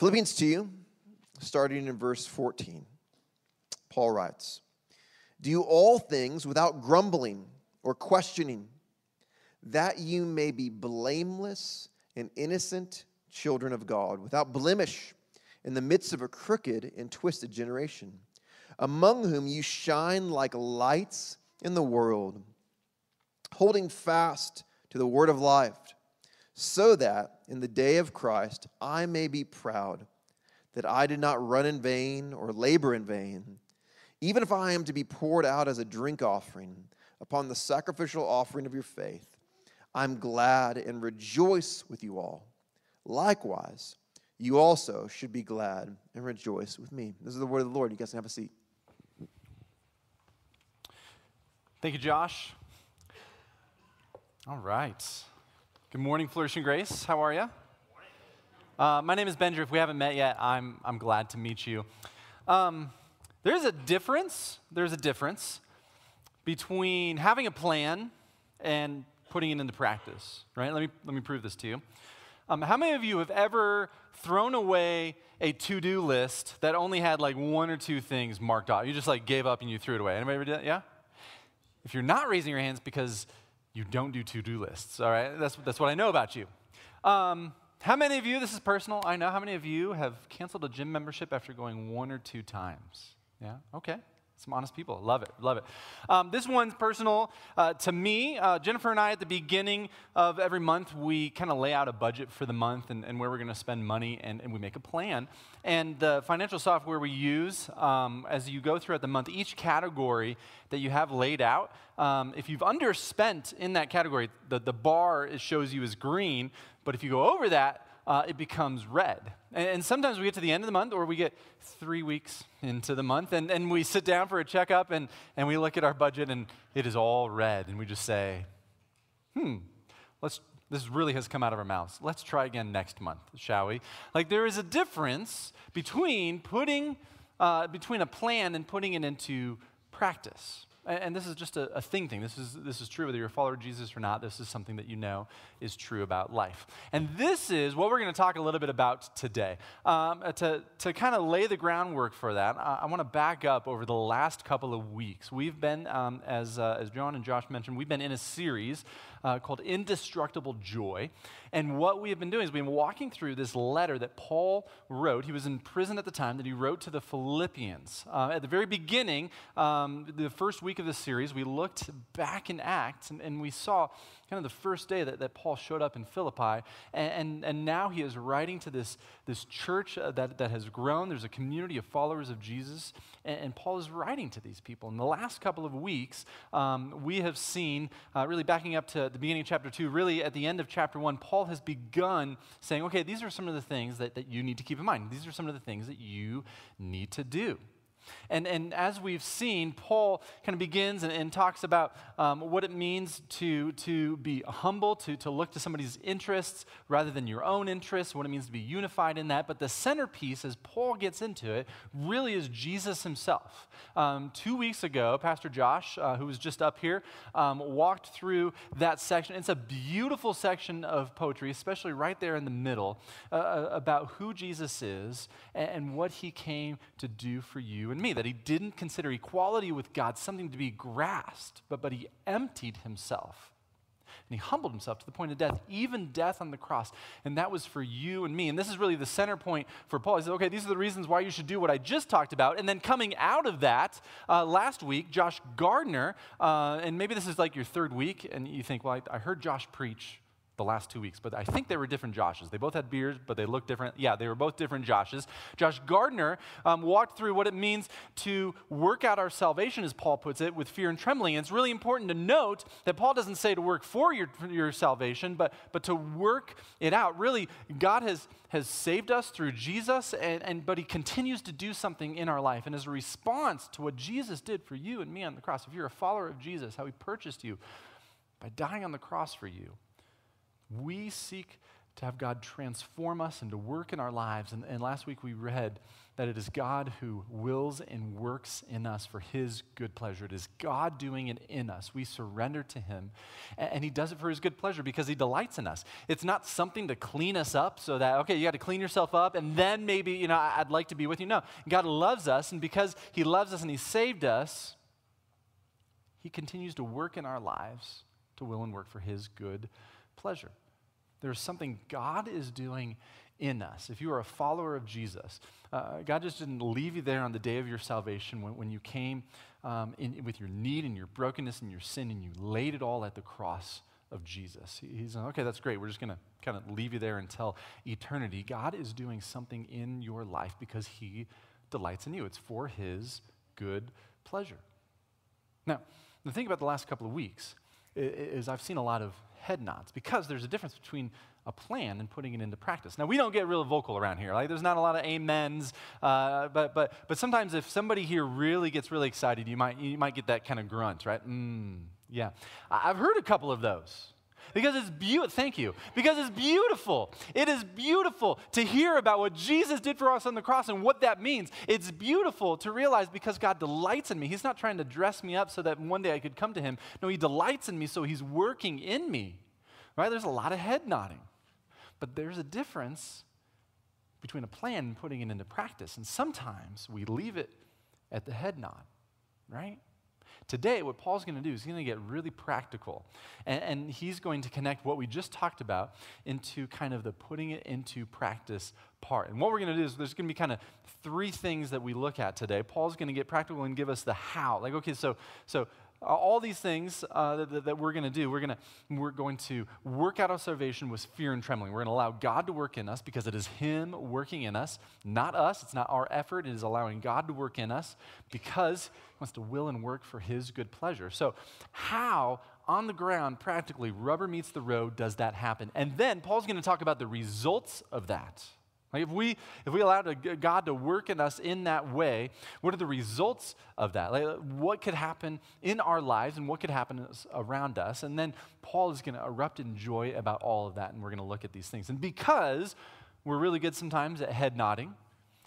Philippians 2, starting in verse 14, Paul writes Do all things without grumbling or questioning, that you may be blameless and innocent children of God, without blemish in the midst of a crooked and twisted generation, among whom you shine like lights in the world, holding fast to the word of life, so that in the day of Christ I may be proud that I did not run in vain or labor in vain. Even if I am to be poured out as a drink offering upon the sacrificial offering of your faith, I'm glad and rejoice with you all. Likewise, you also should be glad and rejoice with me. This is the word of the Lord. You guys can have a seat. Thank you, Josh. All right. Good morning, Flourishing Grace. How are you? Uh, my name is Benjer. If we haven't met yet, I'm, I'm glad to meet you. Um, there's a difference. There's a difference between having a plan and putting it into practice, right? Let me, let me prove this to you. Um, how many of you have ever thrown away a to-do list that only had like one or two things marked off? You just like gave up and you threw it away. Anybody ever do that? Yeah? If you're not raising your hands because you don't do to-do lists, all right? That's, that's what I know about you. Um, how many of you, this is personal, I know, how many of you have canceled a gym membership after going one or two times? Yeah? Okay. Some honest people. Love it. Love it. Um, this one's personal uh, to me. Uh, Jennifer and I, at the beginning of every month, we kind of lay out a budget for the month and, and where we're going to spend money, and, and, we make a plan. And the financial software we use, um, as you go throughout the month, each category that you have laid out, um, if you've underspent in that category, the, the bar it shows you is green, but if you go over that, uh, it becomes red. And, and, sometimes we get to the end of the month, or we get three weeks into the month, and, and we sit down for a checkup and, and we look at our budget, and it is all red. And we just say, hmm, let's, this really has come out of our mouths. Let's try again next month, shall we? Like, there is a difference between putting, uh, between a plan and putting it into practice and this is just a, a, thing thing. This is, this is true whether you're a follower of Jesus or not. This is something that you know is true about life. And this is what we're going to talk a little bit about today. Um, uh, to to kind of lay the groundwork for that, I, I want to back up over the last couple of weeks. We've been, um, as, uh, as John and Josh mentioned, we've been in a series uh, called Indestructible Joy. And what we have been doing is we've been walking through this letter that Paul wrote. He was in prison at the time that he wrote to the Philippians. Uh, at the very beginning, um, the first week of the series, we looked back in Acts and, and we saw kind of the first day that, that Paul showed up in Philippi. And, and, and now he is writing to this, this church uh, that, that has grown. There's a community of followers of Jesus. And, and Paul is writing to these people. In the last couple of weeks, um, we have seen, uh, really backing up to the beginning of chapter 2, really at the end of chapter 1, Paul has begun saying, okay, these are some of the things that, that you need to keep in mind. These are some of the things that you need to do. And, and as we've seen, Paul kind of begins and, and talks about um, what it means to, to be humble, to, to look to somebody's interests rather than your own interests, what it means to be unified in that. But the centerpiece, as Paul gets into it, really is Jesus himself. Um, two weeks ago, Pastor Josh, uh, who was just up here, um, walked through that section. It's a beautiful section of poetry, especially right there in the middle, uh, uh about who Jesus is and, and what he came to do for you and me, that he didn't consider equality with God something to be grasped, but, but he emptied himself. And he humbled himself to the point of death, even death on the cross. And that was for you and me. And this is really the center point for Paul. He said, okay, these are the reasons why you should do what I just talked about. And then coming out of that, uh, last week, Josh Gardner, uh, and maybe this is like your third week, and you think, well, I, I heard Josh preach the last two weeks, but I think they were different Joshes. They both had beards, but they looked different. Yeah, they were both different Joshes. Josh Gardner um, walked through what it means to work out our salvation, as Paul puts it, with fear and trembling. And it's really important to note that Paul doesn't say to work for your, your salvation, but, but to work it out. Really, God has, has saved us through Jesus, and, and, but he continues to do something in our life. And as a response to what Jesus did for you and me on the cross, if you're a follower of Jesus, how he purchased you by dying on the cross for you, we seek to have God transform us and to work in our lives. And, and last week we read that it is God who wills and works in us for his good pleasure. It is God doing it in us. We surrender to him, and, and he does it for his good pleasure because he delights in us. It's not something to clean us up so that, okay, you got to clean yourself up, and then maybe, you know, I'd like to be with you. No, God loves us, and because he loves us and he saved us, he continues to work in our lives to will and work for his good pleasure. There's something God is doing in us. If you are a follower of Jesus, uh, God just didn't leave you there on the day of your salvation when, when you came um, in, with your need and your brokenness and your sin and you laid it all at the cross of Jesus. He's like, okay, that's great. We're just going to kind of leave you there until eternity. God is doing something in your life because He delights in you. It's for His good pleasure. Now, the thing about the last couple of weeks is I've seen a lot of head nods because there's a difference between a plan and putting it into practice. Now, we don't get real vocal around here. Like, there's not a lot of amens, uh, but, but, but sometimes if somebody here really gets really excited, you might, you might get that kind of grunt, right? Mm, yeah. I've heard a couple of those. Because it's beautiful. Thank you. Because it's beautiful. It is beautiful to hear about what Jesus did for us on the cross and what that means. It's beautiful to realize because God delights in me. He's not trying to dress me up so that one day I could come to Him. No, He delights in me, so He's working in me. Right? There's a lot of head nodding. But there's a difference between a plan and putting it into practice. And sometimes we leave it at the head nod, right? Today, what Paul's going to do is he's going to get really practical. And, and, he's going to connect what we just talked about into kind of the putting it into practice part. And what we're going to do is there's going to be kind of three things that we look at today. Paul's going to get practical and give us the how. Like, okay, so, so all these things uh, that, that, we're going to do, we're, gonna, we're going to work out our salvation with fear and trembling. We're going to allow God to work in us because it is Him working in us, not us. It's not our effort. It is allowing God to work in us because He wants to will and work for His good pleasure. So, how on the ground, practically, rubber meets the road, does that happen? And then Paul's going to talk about the results of that. Like if we if we allow God to work in us in that way, what are the results of that? Like what could happen in our lives and what could happen around us? And then Paul is going to erupt in joy about all of that, and we're going to look at these things. And because we're really good sometimes at head nodding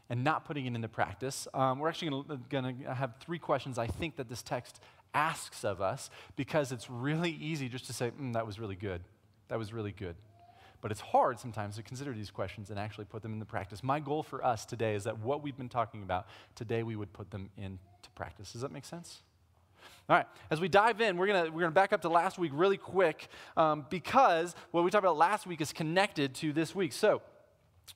and not putting it into practice, um, we're actually going to have three questions I think that this text asks of us because it's really easy just to say, mm, "That was really good. That was really good." But it's hard sometimes to consider these questions and actually put them into practice. My goal for us today is that what we've been talking about, today we would put them into practice. Does that make sense? All right, as we dive in, we're going we're gonna back up to last week really quick um, because what we talked about last week is connected to this week. So,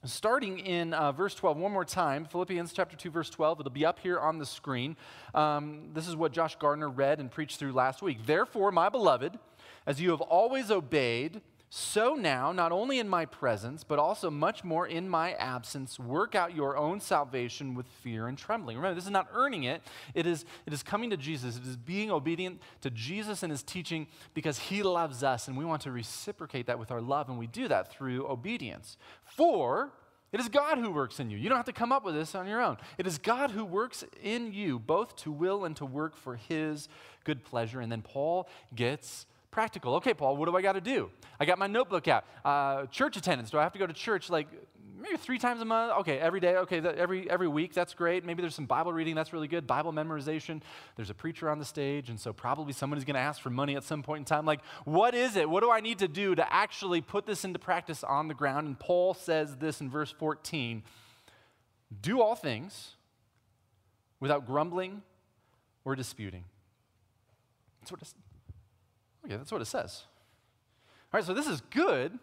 starting in uh, verse 12, one more time, Philippians chapter 2, verse 12, it'll be up here on the screen. Um, this is what Josh Gardner read and preached through last week. Therefore, my beloved, as you have always obeyed, so now, not only in my presence, but also much more in my absence, work out your own salvation with fear and trembling. Remember, this is not earning it, it is, it is coming to Jesus. It is being obedient to Jesus and his teaching because he loves us, and we want to reciprocate that with our love, and we do that through obedience. For it is God who works in you. You don't have to come up with this on your own. It is God who works in you, both to will and to work for his good pleasure. And then Paul gets practical. Okay, Paul, what do I got to do? I got my notebook out. Uh, church attendance. Do I have to go to church like maybe three times a month? Okay, every day. Okay, that, every every week. That's great. Maybe there's some Bible reading. That's really good. Bible memorization. There's a preacher on the stage, and so probably somebody's going to ask for money at some point in time. Like, what is it? What do I need to do to actually put this into practice on the ground? And Paul says this in verse 14: Do all things without grumbling or disputing. That's what Okay, that's what it says. All right, so this is good.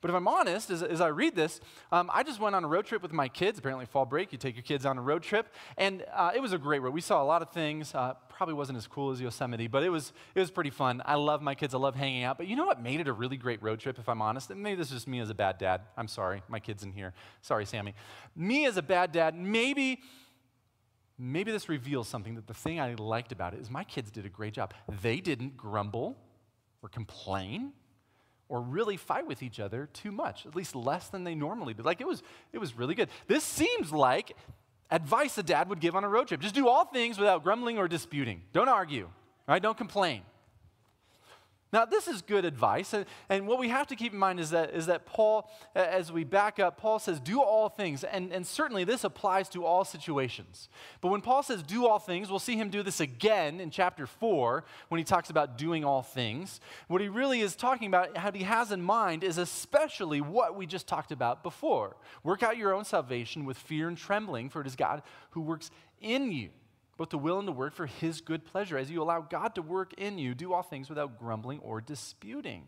But if I'm honest, as, as I read this, um, I just went on a road trip with my kids. Apparently, fall break, you take your kids on a road trip. And uh, it was a great road. We saw a lot of things. Uh, probably wasn't as cool as Yosemite, but it was, it was pretty fun. I love my kids. I love hanging out. But you know what made it a really great road trip, if I'm honest? And maybe this is just me as a bad dad. I'm sorry. My kid's in here. Sorry, Sammy. Me as a bad dad, maybe maybe this reveals something that the thing I liked about it is my kids did a great job. They didn't grumble or complain or really fight with each other too much, at least less than they normally do. Like it was, it was really good. This seems like advice a dad would give on a road trip. Just do all things without grumbling or disputing. Don't argue, right? Don't complain. Now, this is good advice. And, and what we have to keep in mind is that, is that Paul, as we back up, Paul says, do all things. And, and certainly this applies to all situations. But when Paul says do all things, we'll see him do this again in chapter 4 when he talks about doing all things. What he really is talking about, what he has in mind, is especially what we just talked about before. Work out your own salvation with fear and trembling, for it is God who works in you both to will and to work for his good pleasure. As you allow God to work in you, do all things without grumbling or disputing.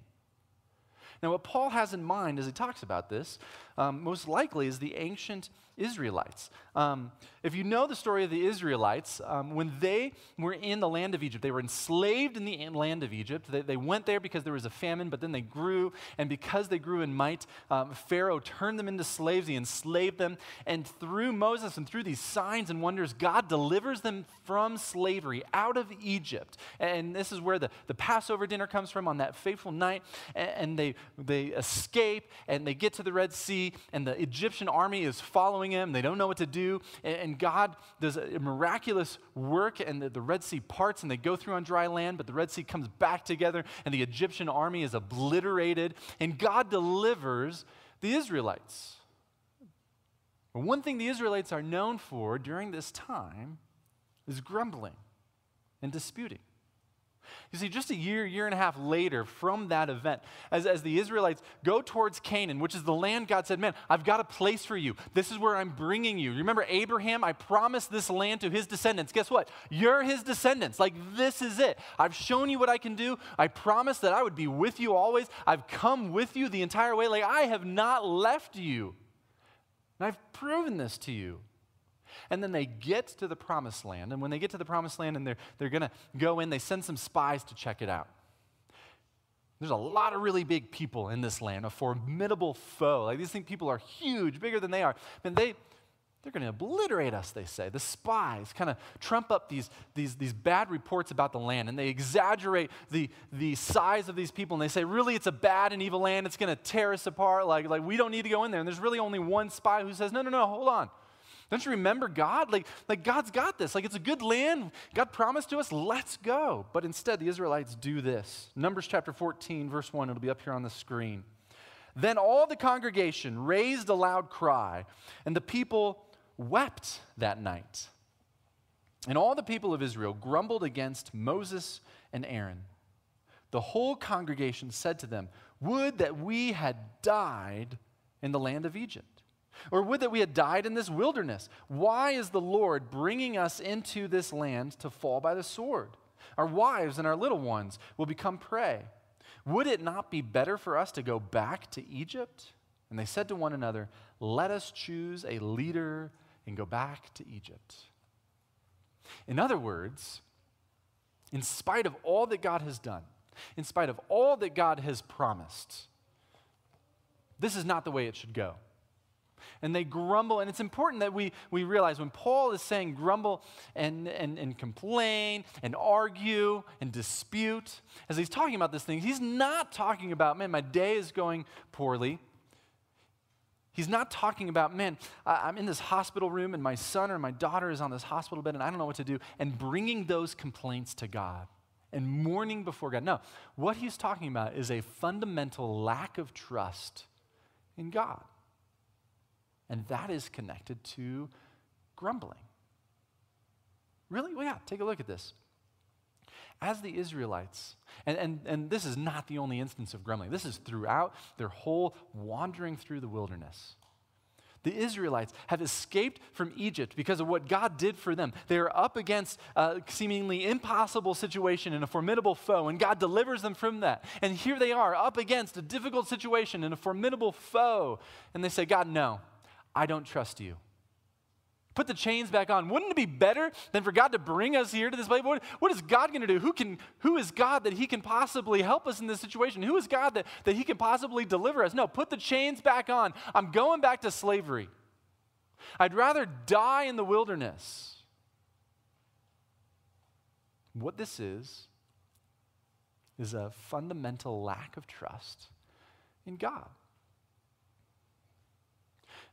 Now, what Paul has in mind as he talks about this, um, most likely, is the ancient Israelites. Um, if you know the story of the Israelites, um, when they were in the land of Egypt, they were enslaved in the land of Egypt. They, they, went there because there was a famine, but then they grew. And because they grew in might, um, Pharaoh turned them into slaves. He enslaved them. And through Moses and through these signs and wonders, God delivers them from slavery out of Egypt. And this is where the, the Passover dinner comes from on that fateful night. And, and they, they escape and they get to the Red Sea, and the Egyptian army is following him. They don't know what to do. And God does a miraculous work, and the Red Sea parts, and they go through on dry land, but the Red Sea comes back together, and the Egyptian army is obliterated, and God delivers the Israelites. one thing the Israelites are known for during this time is grumbling and disputing. You see, just a year, year and a half later from that event, as, as the Israelites go towards Canaan, which is the land God said, Man, I've got a place for you. This is where I'm bringing you. Remember Abraham? I promised this land to his descendants. Guess what? You're his descendants. Like, this is it. I've shown you what I can do. I promised that I would be with you always. I've come with you the entire way. Like, I have not left you. And I've proven this to you. And then they get to the promised land. And when they get to the promised land and they're, they're going to go in, they send some spies to check it out. There's a lot of really big people in this land, a formidable foe. Like these people are huge, bigger than they are. And they, they're going to obliterate us, they say. The spies kind of trump up these, these, these bad reports about the land, and they exaggerate the, the size of these people, and they say, really, it's a bad and evil land. It's going to tear us apart. Like, like, we don't need to go in there. And there's really only one spy who says, no, no, no, hold on. Don't you remember God? Like, like God's got this. Like it's a good land. God promised to us, let's go. But instead, the Israelites do this. Numbers chapter 14, verse 1, it'll be up here on the screen. Then all the congregation raised a loud cry, and the people wept that night. And all the people of Israel grumbled against Moses and Aaron. The whole congregation said to them, Would that we had died in the land of Egypt or would that we had died in this wilderness. Why is the Lord bringing us into this land to fall by the sword? Our wives and our little ones will become prey. Would it not be better for us to go back to Egypt? And they said to one another, Let us choose a leader and go back to Egypt. In other words, in spite of all that God has done, in spite of all that God has promised, this is not the way it should go and they grumble. And it's important that we, we realize when Paul is saying grumble and, and, and complain and argue and dispute, as he's talking about this thing, he's not talking about, man, my day is going poorly. He's not talking about, man, I'm in this hospital room and my son or my daughter is on this hospital bed and I don't know what to do, and bringing those complaints to God and mourning before God. No, what he's talking about is a fundamental lack of trust in God. And that is connected to grumbling. Really? Well, yeah, take a look at this. As the Israelites, and, and, and this is not the only instance of grumbling, this is throughout their whole wandering through the wilderness. The Israelites have escaped from Egypt because of what God did for them. They are up against a seemingly impossible situation and a formidable foe, and God delivers them from that. And here they are up against a difficult situation and a formidable foe. And they say, God, no, I don't trust you. Put the chains back on. Wouldn't it be better than for God to bring us here to this place? What, what is God going to do? Who, can, who is God that He can possibly help us in this situation? Who is God that, that He can possibly deliver us? No, put the chains back on. I'm going back to slavery. I'd rather die in the wilderness. What this is, is a fundamental lack of trust in God.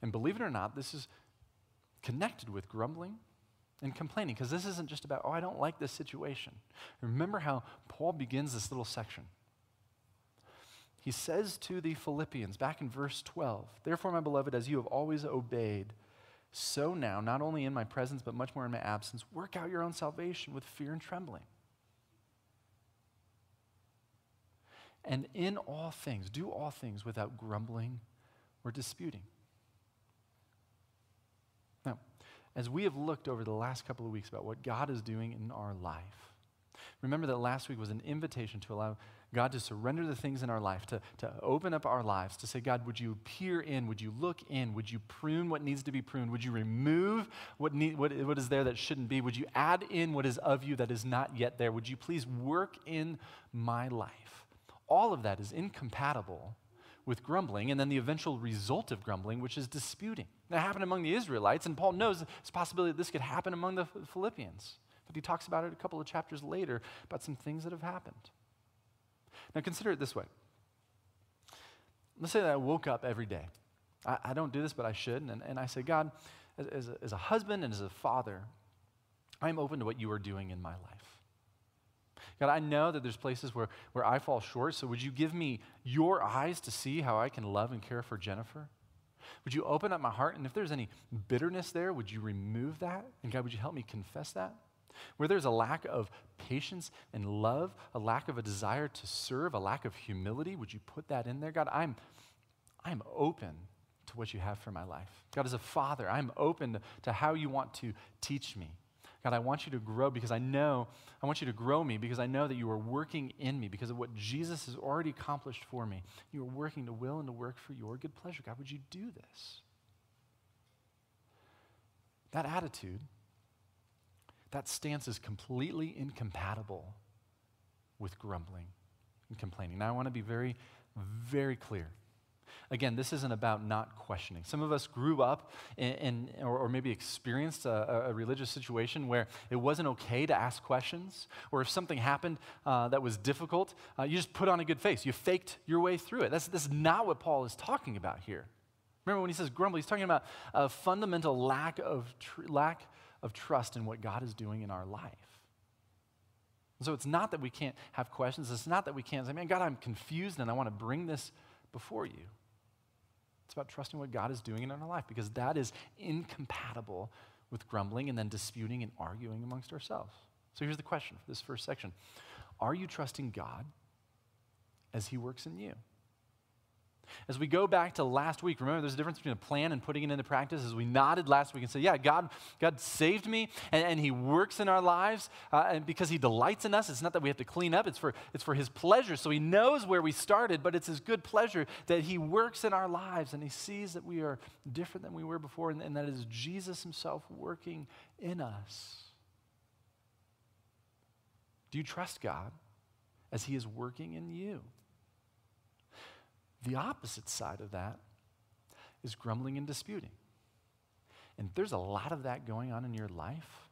And believe it or not, this is connected with grumbling and complaining because this isn't just about, oh, I don't like this situation. Remember how Paul begins this little section. he says to the Philippians, back in verse 12, Therefore, my beloved, as you have always obeyed, so now, not only in my presence, but much more in my absence, work out your own salvation with fear and trembling. And in all things, do all things without grumbling or disputing. Now, as we have looked over the last couple of weeks about what God is doing in our life, remember that last week was an invitation to allow God to surrender the things in our life, to, to open up our lives, to say, God, would you peer in? Would you look in? Would you prune what needs to be pruned? Would you remove what, need, what, what is there that shouldn't be? Would you add in what is of you that is not yet there? Would you please work in my life? All of that is incompatible with grumbling and then the eventual result of grumbling, which is disputing. That happened among the Israelites, and Paul knows it's a possibility that this could happen among the Philippians. But he talks about it a couple of chapters later about some things that have happened. Now consider it this way. Let's say that I woke up every day. I, I don't do this, but I should. And, and I say, God, as, as, a, as a husband and as a father, I'm open to what you are doing in my life. God, I know that there's places where, where I fall short, so would you give me your eyes to see how I can love and care for Jennifer? Would you open up my heart? And if there's any bitterness there, would you remove that? And God, would you help me confess that? Where there's a lack of patience and love, a lack of a desire to serve, a lack of humility, would you put that in there? God, I'm, I'm open to what you have for my life. God, as a father, I'm open to, to how you want to teach me. God, I want you to grow because I know, I want you to grow me because I know that you are working in me because of what Jesus has already accomplished for me. You are working to will and to work for your good pleasure. God, would you do this? That attitude that stance is completely incompatible with grumbling and complaining. Now, I want to be very, very clear. Again, this isn't about not questioning. Some of us grew up in, in or, or, maybe experienced a, a, religious situation where it wasn't okay to ask questions, or if something happened uh, that was difficult, uh, you just put on a good face. You faked your way through it. That's, that's not what Paul is talking about here. Remember when he says grumble, he's talking about a fundamental lack of, tr- lack of trust in what God is doing in our life. so it's not that we can't have questions. It's not that we can't say, man, God, I'm confused and I want to bring this before you. About trusting what God is doing in our life because that is incompatible with grumbling and then disputing and arguing amongst ourselves. So here's the question for this first section Are you trusting God as He works in you? As we go back to last week, remember there's a difference between a plan and putting it into practice. As we nodded last week and said, Yeah, God, God saved me and, and He works in our lives uh, and because He delights in us. It's not that we have to clean up, it's for, it's for His pleasure. So He knows where we started, but it's His good pleasure that He works in our lives and He sees that we are different than we were before and, and that is Jesus Himself working in us. Do you trust God as He is working in you? The opposite side of that is grumbling and disputing. And there's a lot of that going on in your life,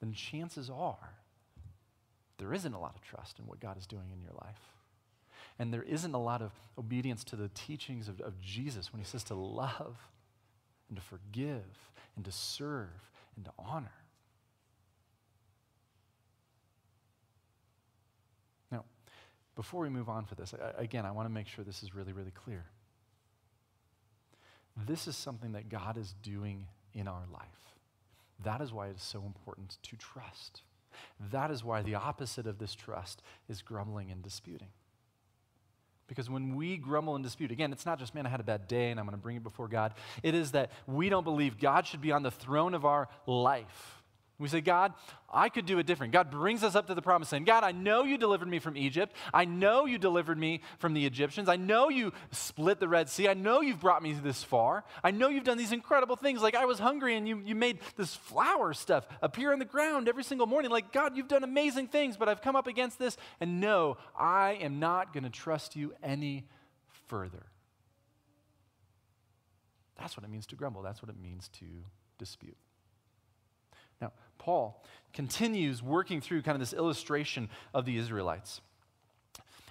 then chances are there isn't a lot of trust in what God is doing in your life. And there isn't a lot of obedience to the teachings of, of Jesus when he says to love and to forgive and to serve and to honor. Before we move on for this, again, I want to make sure this is really, really clear. This is something that God is doing in our life. That is why it is so important to trust. That is why the opposite of this trust is grumbling and disputing. Because when we grumble and dispute, again, it's not just, man, I had a bad day and I'm going to bring it before God. It is that we don't believe God should be on the throne of our life. We say, God, I could do it different. God brings us up to the promised land. God, I know you delivered me from Egypt. I know you delivered me from the Egyptians. I know you split the Red Sea. I know you've brought me this far. I know you've done these incredible things. Like I was hungry and you, you made this flower stuff appear on the ground every single morning. Like, God, you've done amazing things, but I've come up against this. And no, I am not going to trust you any further. That's what it means to grumble. That's what it means to dispute. Now, Paul continues working through kind of this illustration of the Israelites.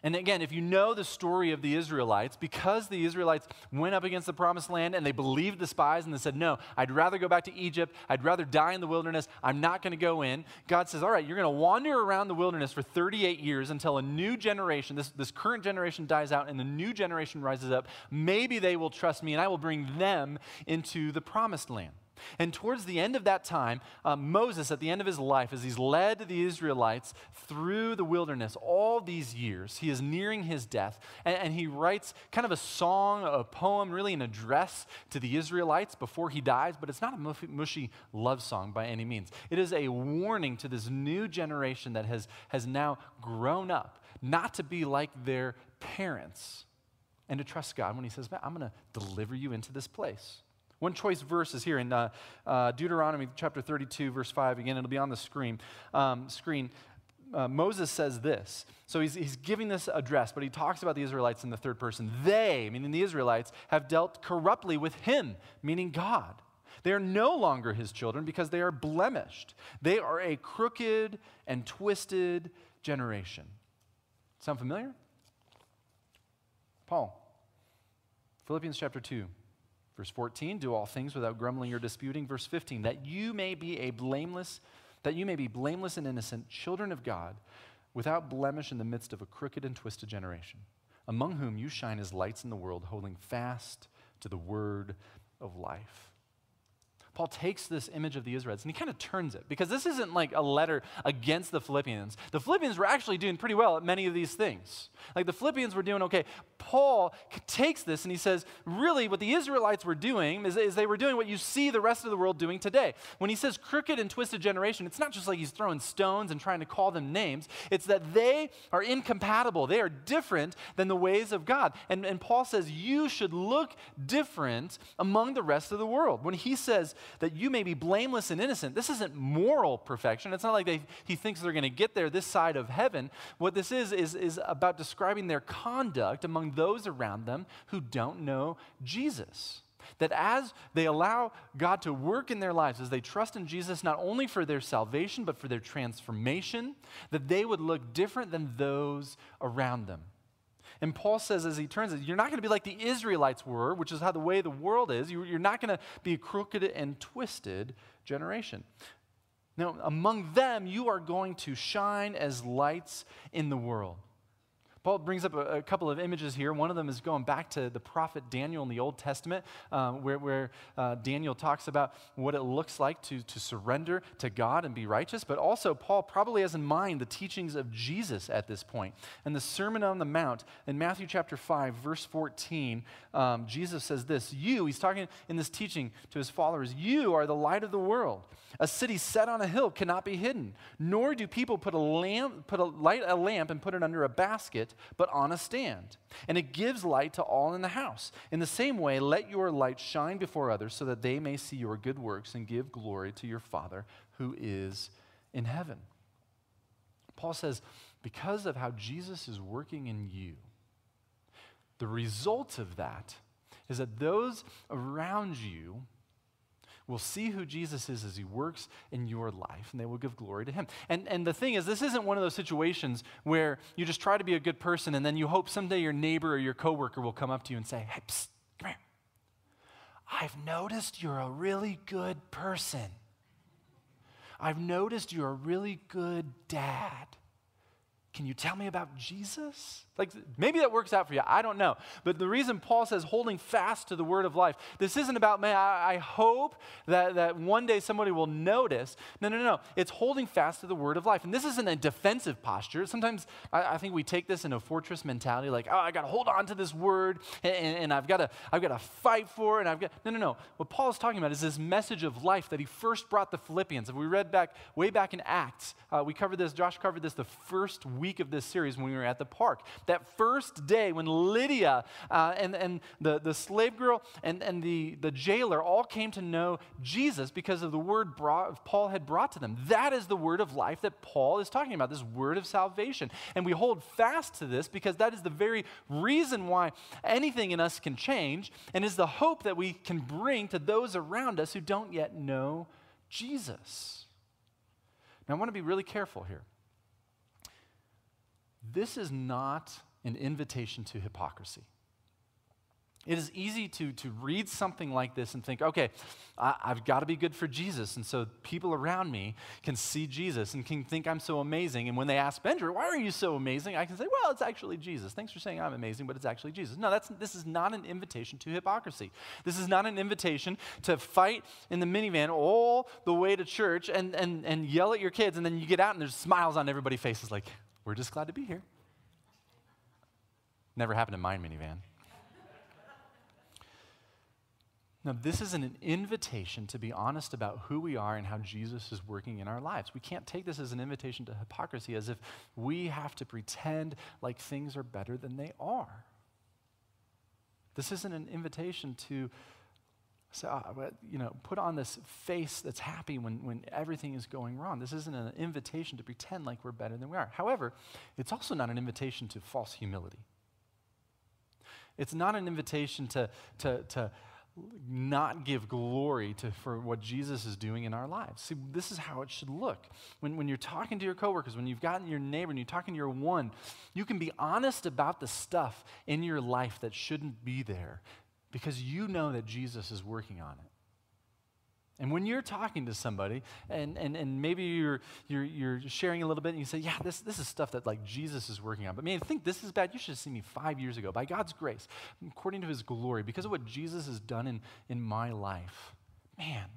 And again, if you know the story of the Israelites, because the Israelites went up against the promised land and they believed the spies and they said, No, I'd rather go back to Egypt. I'd rather die in the wilderness. I'm not going to go in. God says, All right, you're going to wander around the wilderness for 38 years until a new generation, this, this current generation dies out and the new generation rises up. Maybe they will trust me and I will bring them into the promised land. And towards the end of that time, uh, Moses, at the end of his life, as he's led the Israelites through the wilderness all these years, he is nearing his death. And, and, he writes kind of a song, a poem, really an address to the Israelites before he dies, but it's not a mushy love song by any means. It is a warning to this new generation that has, has now grown up not to be like their parents and to trust God when he says, Man, I'm going to deliver you into this place. One choice verse is here in uh, uh, Deuteronomy chapter 32, verse 5. Again, it'll be on the screen. Um, screen. Uh, Moses says this. So he's, he's giving this address, but he talks about the Israelites in the third person. They, meaning the Israelites, have dealt corruptly with him, meaning God. They are no longer his children because they are blemished. They are a crooked and twisted generation. Sound familiar? Paul, Philippians chapter 2. Verse 14, do all things without grumbling or disputing. Verse 15, that you may be a blameless, that you may be blameless and innocent, children of God, without blemish in the midst of a crooked and twisted generation, among whom you shine as lights in the world, holding fast to the word of life. Paul takes this image of the Israelites and he kind of turns it because this isn't like a letter against the Philippians. The Philippians were actually doing pretty well at many of these things. Like the Philippians were doing okay. Paul takes this and he says, really, what the Israelites were doing is, is they were doing what you see the rest of the world doing today. When he says crooked and twisted generation, it's not just like he's throwing stones and trying to call them names, it's that they are incompatible. They are different than the ways of God. And, and Paul says, you should look different among the rest of the world. When he says, that you may be blameless and innocent. This isn't moral perfection. It's not like they, he thinks they're going to get there this side of heaven. What this is, is, is about describing their conduct among those around them who don't know Jesus. That as they allow God to work in their lives, as they trust in Jesus not only for their salvation, but for their transformation, that they would look different than those around them. And Paul says, as he turns it, you're not going to be like the Israelites were, which is how the way the world is. You're not going to be a crooked and twisted generation. Now, among them, you are going to shine as lights in the world. Paul brings up a, a, couple of images here. One of them is going back to the prophet Daniel in the Old Testament, um, where, where uh, Daniel talks about what it looks like to, to surrender to God and be righteous. But also, Paul probably has in mind the teachings of Jesus at this point. And the Sermon on the Mount in Matthew chapter 5, verse 14, um, Jesus says this You, he's talking in this teaching to his followers, you are the light of the world. A city set on a hill cannot be hidden, nor do people put a lamp, put a light a lamp and put it under a basket, but on a stand. And it gives light to all in the house. In the same way, let your light shine before others so that they may see your good works and give glory to your Father who is in heaven. Paul says, because of how Jesus is working in you, the result of that is that those around you will see who Jesus is as he works in your life, and they will give glory to him. And, and the thing is, this isn't one of those situations where you just try to be a good person and then you hope someday your neighbor or your coworker will come up to you and say, Hey, psst, come here. I've noticed you're a really good person. I've noticed you're a really good dad. Can you tell me about Jesus? Like, maybe that works out for you. I don't know. But the reason Paul says holding fast to the word of life, this isn't about, man, I, I, hope that, that one day somebody will notice. No, no, no. It's holding fast to the word of life. And this isn't a defensive posture. Sometimes I, I think we take this in a fortress mentality, like, oh, I got to hold on to this word and, and I've got to I've got to fight for it. And I've got, no, no, no. What Paul is talking about is this message of life that he first brought the Philippians. If we read back, way back in Acts, uh, we covered this, Josh covered this the first week of this series when we were at the park that first day when Lydia uh, and, and the, the slave girl and, and the, the jailer all came to know Jesus because of the word brought, Paul had brought to them. That is the word of life that Paul is talking about, this word of salvation. And we hold fast to this because that is the very reason why anything in us can change and is the hope that we can bring to those around us who don't yet know Jesus. Now, I want to be really careful here this is not an invitation to hypocrisy. It is easy to, to read something like this and think, okay, I, have got to be good for Jesus. And so people around me can see Jesus and can think I'm so amazing. And when they ask Benjamin, why are you so amazing? I can say, well, it's actually Jesus. Thanks for saying I'm amazing, but it's actually Jesus. No, that's, this is not an invitation to hypocrisy. This is not an invitation to fight in the minivan all the way to church and, and, and yell at your kids. And then you get out and there's smiles on everybody's faces like, we're just glad to be here. Never happened in my minivan. Now, this is an invitation to be honest about who we are and how Jesus is working in our lives. We can't take this as an invitation to hypocrisy, as if we have to pretend like things are better than they are. This isn't an invitation to say, uh, you know, put on this face that's happy when, when everything is going wrong. This isn't an invitation to pretend like we're better than we are. However, it's also not an invitation to false humility. It's not an invitation to, to, to not give glory to, for what Jesus is doing in our lives. See, this is how it should look. When, when you're talking to your coworkers, when you've gotten your neighbor, and you're talking to your one, you can be honest about the stuff in your life that shouldn't be there because you know that Jesus is working on it. And when you're talking to somebody, and, and, and maybe you're, you're, you're sharing a little bit, and you say, Yeah, this, this is stuff that like Jesus is working on. But man, think this is bad. You should have seen me five years ago. By God's grace, according to his glory, because of what Jesus has done in, in my life, man,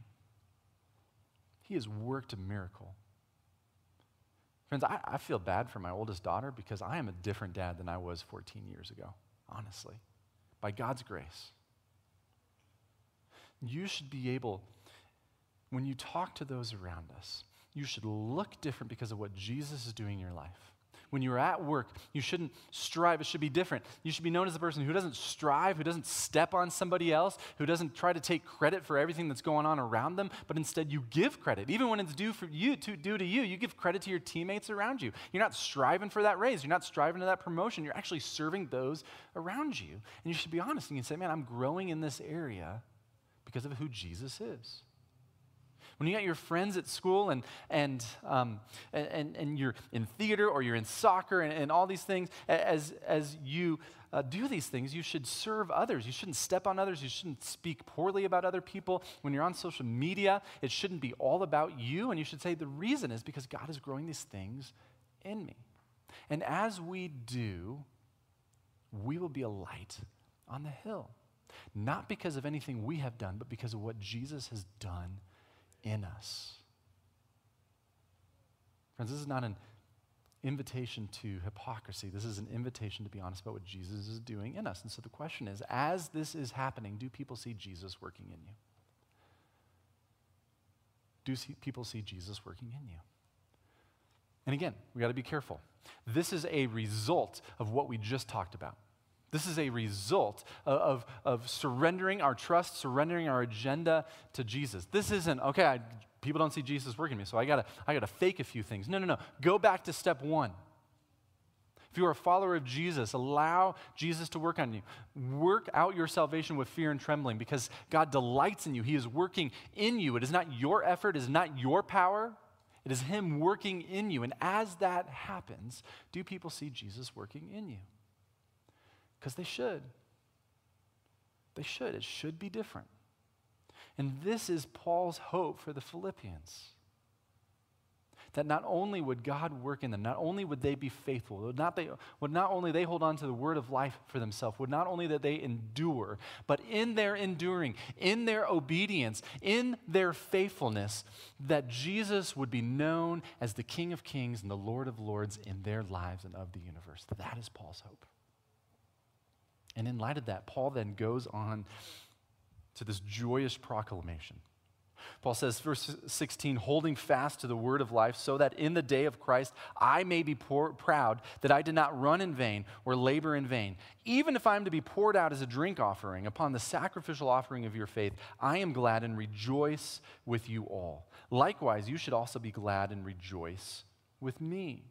he has worked a miracle. Friends, I, I feel bad for my oldest daughter because I am a different dad than I was 14 years ago, honestly, by God's grace. You should be able when you talk to those around us, you should look different because of what Jesus is doing in your life. When you're at work, you shouldn't strive. It should be different. You should be known as a person who doesn't strive, who doesn't step on somebody else, who doesn't try to take credit for everything that's going on around them, but instead you give credit. Even when it's due for you to due to you, you give credit to your teammates around you. You're not striving for that raise. You're not striving to that promotion. You're actually serving those around you. And you should be honest and you can say, man, I'm growing in this area because of who Jesus is. When you got your friends at school and, and, um, and, and you're in theater or you're in soccer and, and all these things, as, as you uh, do these things, you should serve others. You shouldn't step on others. You shouldn't speak poorly about other people. When you're on social media, it shouldn't be all about you. And you should say, the reason is because God is growing these things in me. And as we do, we will be a light on the hill. Not because of anything we have done, but because of what Jesus has done in us. Friends, this is not an invitation to hypocrisy. This is an invitation to be honest about what Jesus is doing in us. And so the question is as this is happening, do people see Jesus working in you? Do see, people see Jesus working in you? And again, we got to be careful. This is a result of what we just talked about. This is a result of, of, of, surrendering our trust, surrendering our agenda to Jesus. This isn't, okay, I, people don't see Jesus working in me, so I gotta, I gotta fake a few things. No, no, no. Go back to step one. If you are a follower of Jesus, allow Jesus to work on you. Work out your salvation with fear and trembling because God delights in you. He is working in you. It is not your effort, it is not your power. It is Him working in you. And as that happens, do people see Jesus working in you? Because they should. They should. It should be different. And this is Paul's hope for the Philippians. That not only would God work in them, not only would they be faithful, would not, they, would not only they hold on to the word of life for themselves, would not only that they endure, but in their enduring, in their obedience, in their faithfulness, that Jesus would be known as the King of Kings and the Lord of Lords in their lives and of the universe. That is Paul's hope. And in light of that, Paul then goes on to this joyous proclamation. Paul says, verse 16, holding fast to the word of life, so that in the day of Christ I may be poor, proud that I did not run in vain or labor in vain. Even if I am to be poured out as a drink offering upon the sacrificial offering of your faith, I am glad and rejoice with you all. Likewise, you should also be glad and rejoice with me.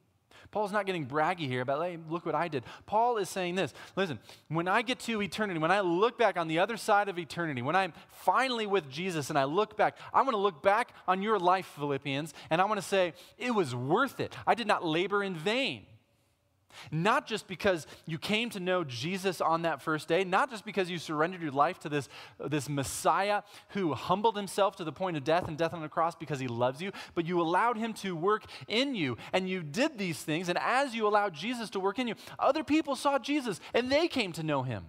Paul's not getting braggy here about, hey, look what I did. Paul is saying this listen, when I get to eternity, when I look back on the other side of eternity, when I'm finally with Jesus and I look back, I want to look back on your life, Philippians, and I want to say, it was worth it. I did not labor in vain. Not just because you came to know Jesus on that first day, not just because you surrendered your life to this, this Messiah who humbled himself to the point of death and death on the cross because he loves you, but you allowed him to work in you. And you did these things. And as you allowed Jesus to work in you, other people saw Jesus and they came to know him.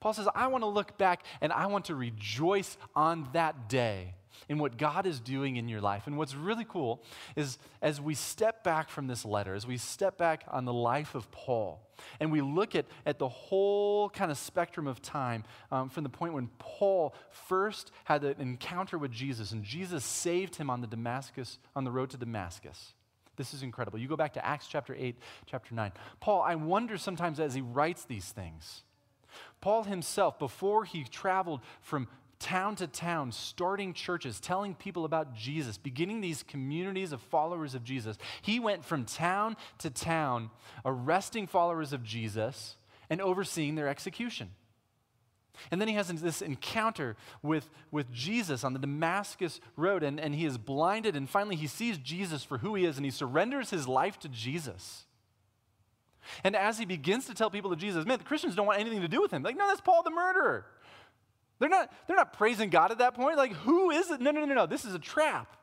Paul says, I want to look back and I want to rejoice on that day in what God is doing in your life. And what's really cool is as we step back from this letter, as we step back on the life of Paul, and we look at, at the whole kind of spectrum of time um, from the point when Paul first had an encounter with Jesus and Jesus saved him on the Damascus, on the road to Damascus. This is incredible. You go back to Acts chapter 8, chapter 9. Paul, I wonder sometimes as he writes these things, Paul himself, before he traveled from town to town, starting churches, telling people about Jesus, beginning these communities of followers of Jesus. He went from town to town, arresting followers of Jesus and overseeing their execution. And then he has this encounter with, with Jesus on the Damascus Road, and, and he is blinded, and finally he sees Jesus for who he is, and he surrenders his life to Jesus. And as he begins to tell people of Jesus, man, the Christians don't want anything to do with him. Like, no, that's Paul the murderer. They're not, they're not praising God at that point. Like, who is it? No, no, no, no. This is a trap.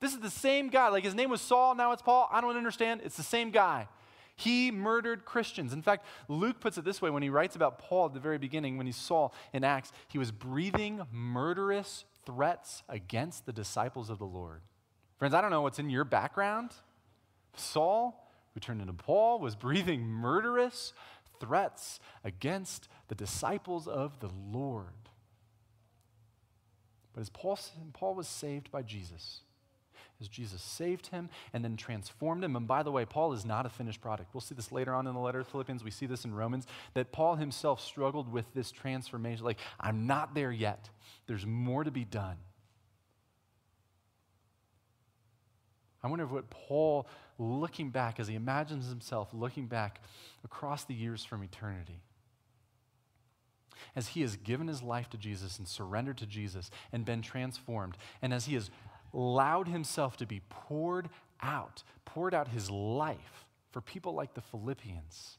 This is the same guy. Like, his name was Saul, now it's Paul. I don't understand. It's the same guy. He murdered Christians. In fact, Luke puts it this way when he writes about Paul at the very beginning, when he saw in Acts, he was breathing murderous threats against the disciples of the Lord. Friends, I don't know what's in your background. Saul, who turned into Paul, was breathing murderous threats against the disciples of the Lord. But as Paul, Paul was saved by Jesus, as Jesus saved him and then transformed him. And by the way, Paul is not a finished product. We'll see this later on in the letter of Philippians. We see this in Romans that Paul himself struggled with this transformation. Like, I'm not there yet, there's more to be done. I wonder what Paul, looking back, as he imagines himself looking back across the years from eternity, as he has given his life to Jesus and surrendered to Jesus and been transformed, and as he has allowed himself to be poured out, poured out his life for people like the Philippians,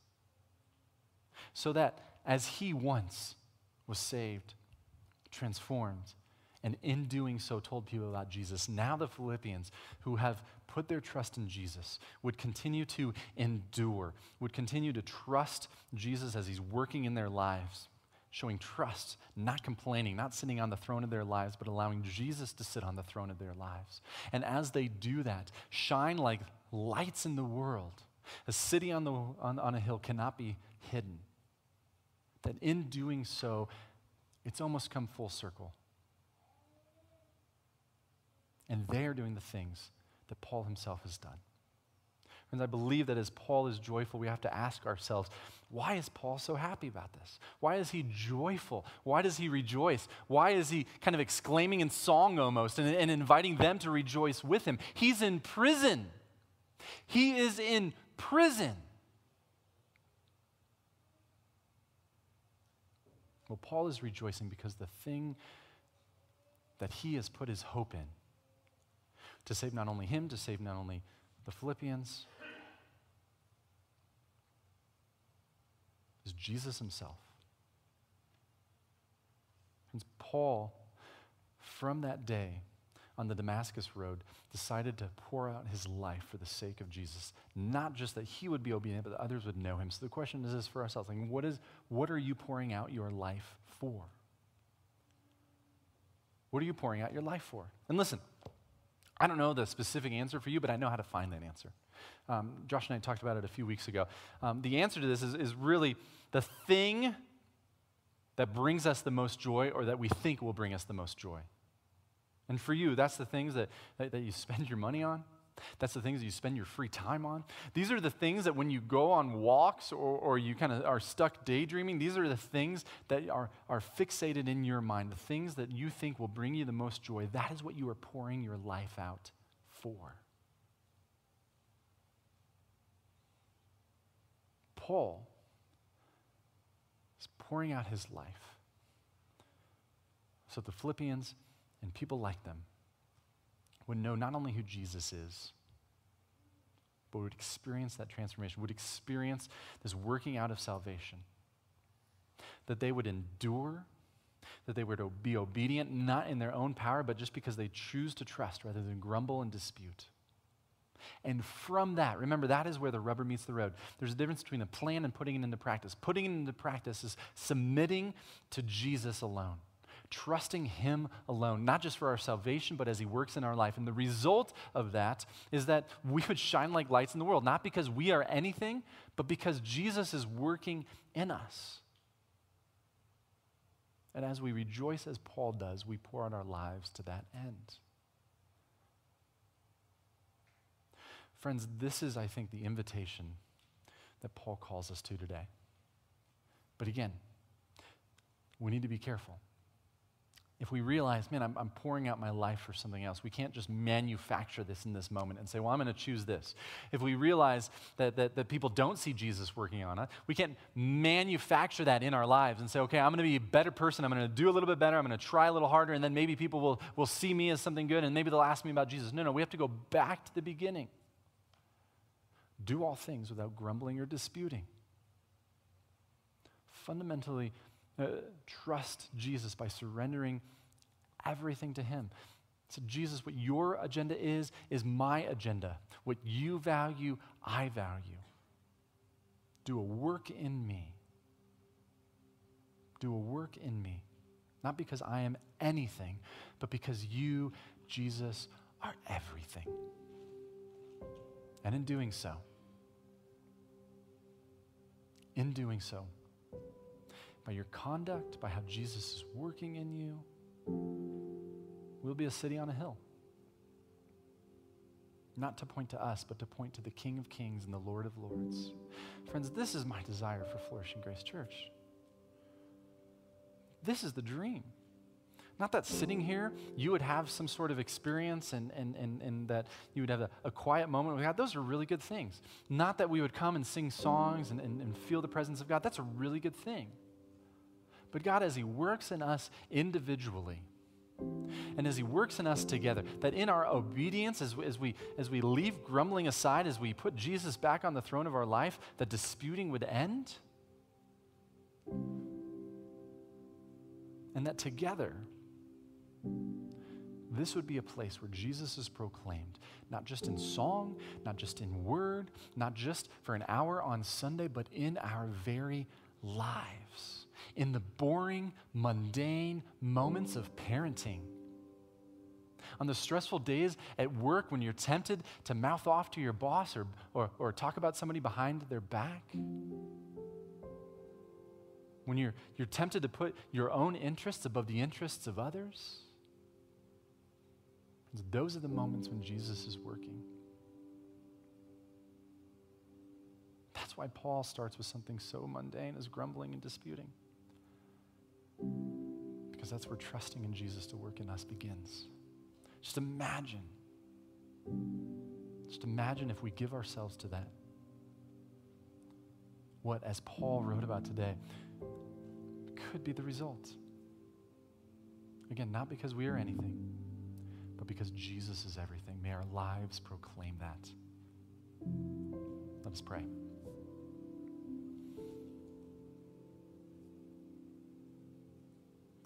so that as he once was saved, transformed, and in doing so told people about Jesus, now the Philippians who have put their trust in Jesus would continue to endure, would continue to trust Jesus as he's working in their lives showing trust, not complaining, not sitting on the throne of their lives, but allowing Jesus to sit on the throne of their lives. And as they do that, shine like lights in the world. A city on, the, on, on a hill cannot be hidden. That in doing so, it's almost come full circle. And they are doing the things that Paul himself has done. Friends, I believe that as Paul is joyful, we have to ask ourselves, why is Paul so happy about this? Why is he joyful? Why does he rejoice? Why is he kind of exclaiming in song almost and, and inviting them to rejoice with him? He's in prison. He is in prison. Well, Paul is rejoicing because the thing that he has put his hope in to save not only him, to save not only the Philippians, is Jesus himself. And Paul, from that day on the Damascus Road, decided to pour out his life for the sake of Jesus. Not just that he would be obedient, but that others would know him. So the question is this for ourselves like, what, is, what are you pouring out your life for? What are you pouring out your life for? And listen, I don't know the specific answer for you, but I know how to find that answer. Um, Josh and I talked about it a few weeks ago. Um, the answer to this is, is really the thing that brings us the most joy or that we think will bring us the most joy. And for you, that's the things that, that, that you spend your money on. That's the things that you spend your free time on. These are the things that when you go on walks or, or you kind of are stuck daydreaming, these are the things that are, are fixated in your mind, the things that you think will bring you the most joy. That is what you are pouring your life out for. Paul is pouring out his life so the Philippians and people like them would know not only who Jesus is, but would experience that transformation, would experience this working out of salvation. That they would endure, that they would be obedient, not in their own power, but just because they choose to trust rather than grumble and dispute. And from that, remember, that is where the rubber meets the road. There's a difference between a plan and putting it into practice. Putting it into practice is submitting to Jesus alone trusting Him alone, not just for our salvation, but as He works in our life. And the result of that is that we would shine like lights in the world, not because we are anything, but because Jesus is working in us. And as we rejoice as Paul does, we pour out our lives to that end. Friends, this is, I think, the invitation that Paul calls us to today. But again, we need to be careful if we realize, man, I'm, I'm, pouring out my life for something else, we can't just manufacture this in this moment and say, well, I'm going to choose this. If we realize that, that, that people don't see Jesus working on us, we can't manufacture that in our lives and say, okay, I'm going to be a better person. I'm going to do a little bit better. I'm going to try a little harder. And then maybe people will, will see me as something good and maybe they'll ask me about Jesus. No, no, we have to go back to the beginning. Do all things without grumbling or disputing. Fundamentally, uh, trust Jesus by surrendering everything to Him. So, Jesus, what your agenda is, is my agenda. What you value, I value. Do a work in me. Do a work in me. Not because I am anything, but because you, Jesus, are everything. And in doing so, in doing so, by your conduct, by how Jesus is working in you, we'll be a city on a hill. Not to point to us, but to point to the King of Kings and the Lord of Lords. Friends, this is my desire for Flourishing Grace Church. This is the dream. Not that sitting here, you would have some sort of experience and, and, and, and that you would have a, a quiet moment with God. Those are really good things. Not that we would come and sing songs and, and, and feel the presence of God. That's a really good thing. But God, as He works in us individually, and as He works in us together, that in our obedience, as, as, we, as we leave grumbling aside, as we put Jesus back on the throne of our life, that disputing would end. And that together, this would be a place where Jesus is proclaimed, not just in song, not just in word, not just for an hour on Sunday, but in our very lives in the boring, mundane moments of parenting. On the stressful days at work when you're tempted to mouth off to your boss or, or, or talk about somebody behind their back. When you're, you're tempted to put your own interests above the interests of others. Those are the moments when Jesus is working. That's why Paul starts with something so mundane as grumbling and disputing. Because that's where trusting in Jesus to work in us begins. Just imagine. Just imagine if we give ourselves to that. What, as Paul wrote about today, could be the result. Again, not because we are anything, but because Jesus is everything. May our lives proclaim that. Let us pray.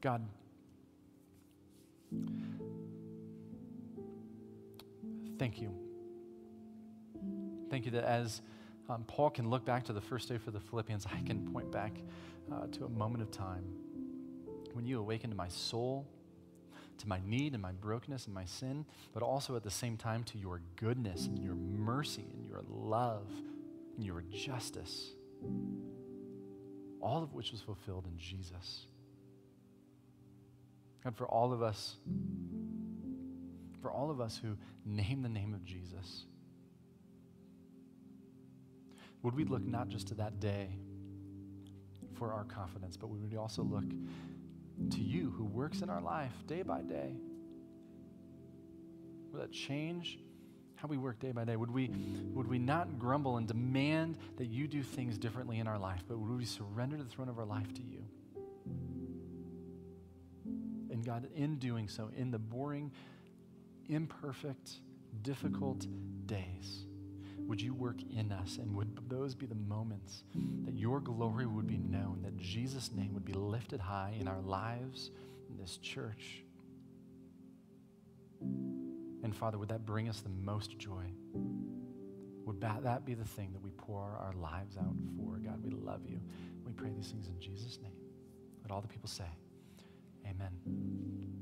God, thank you. Thank you that as um, Paul can look back to the first day for the Philippians, I can point back uh, to a moment of time when you awakened my soul to my need and my brokenness and my sin, but also at the same time to your goodness and your mercy and your love and your justice, all of which was fulfilled in Jesus. God, for all of us, for all of us who name the name of Jesus, would we look not just to that day for our confidence, but would we also look to you who works in our life day by day? Would that change how we work day by day? Would we, would we not grumble and demand that you do things differently in our life, but would we surrender the throne of our life to you? And God, in doing so, in the boring, imperfect, difficult days, would you work in us? And would those be the moments that your glory would be known, that Jesus' name would be lifted high in our lives, in this church? And Father, would that bring us the most joy? Would that be the thing that we pour our lives out for? God, we love you. We pray these things in Jesus' name. Let all the people say, Amen.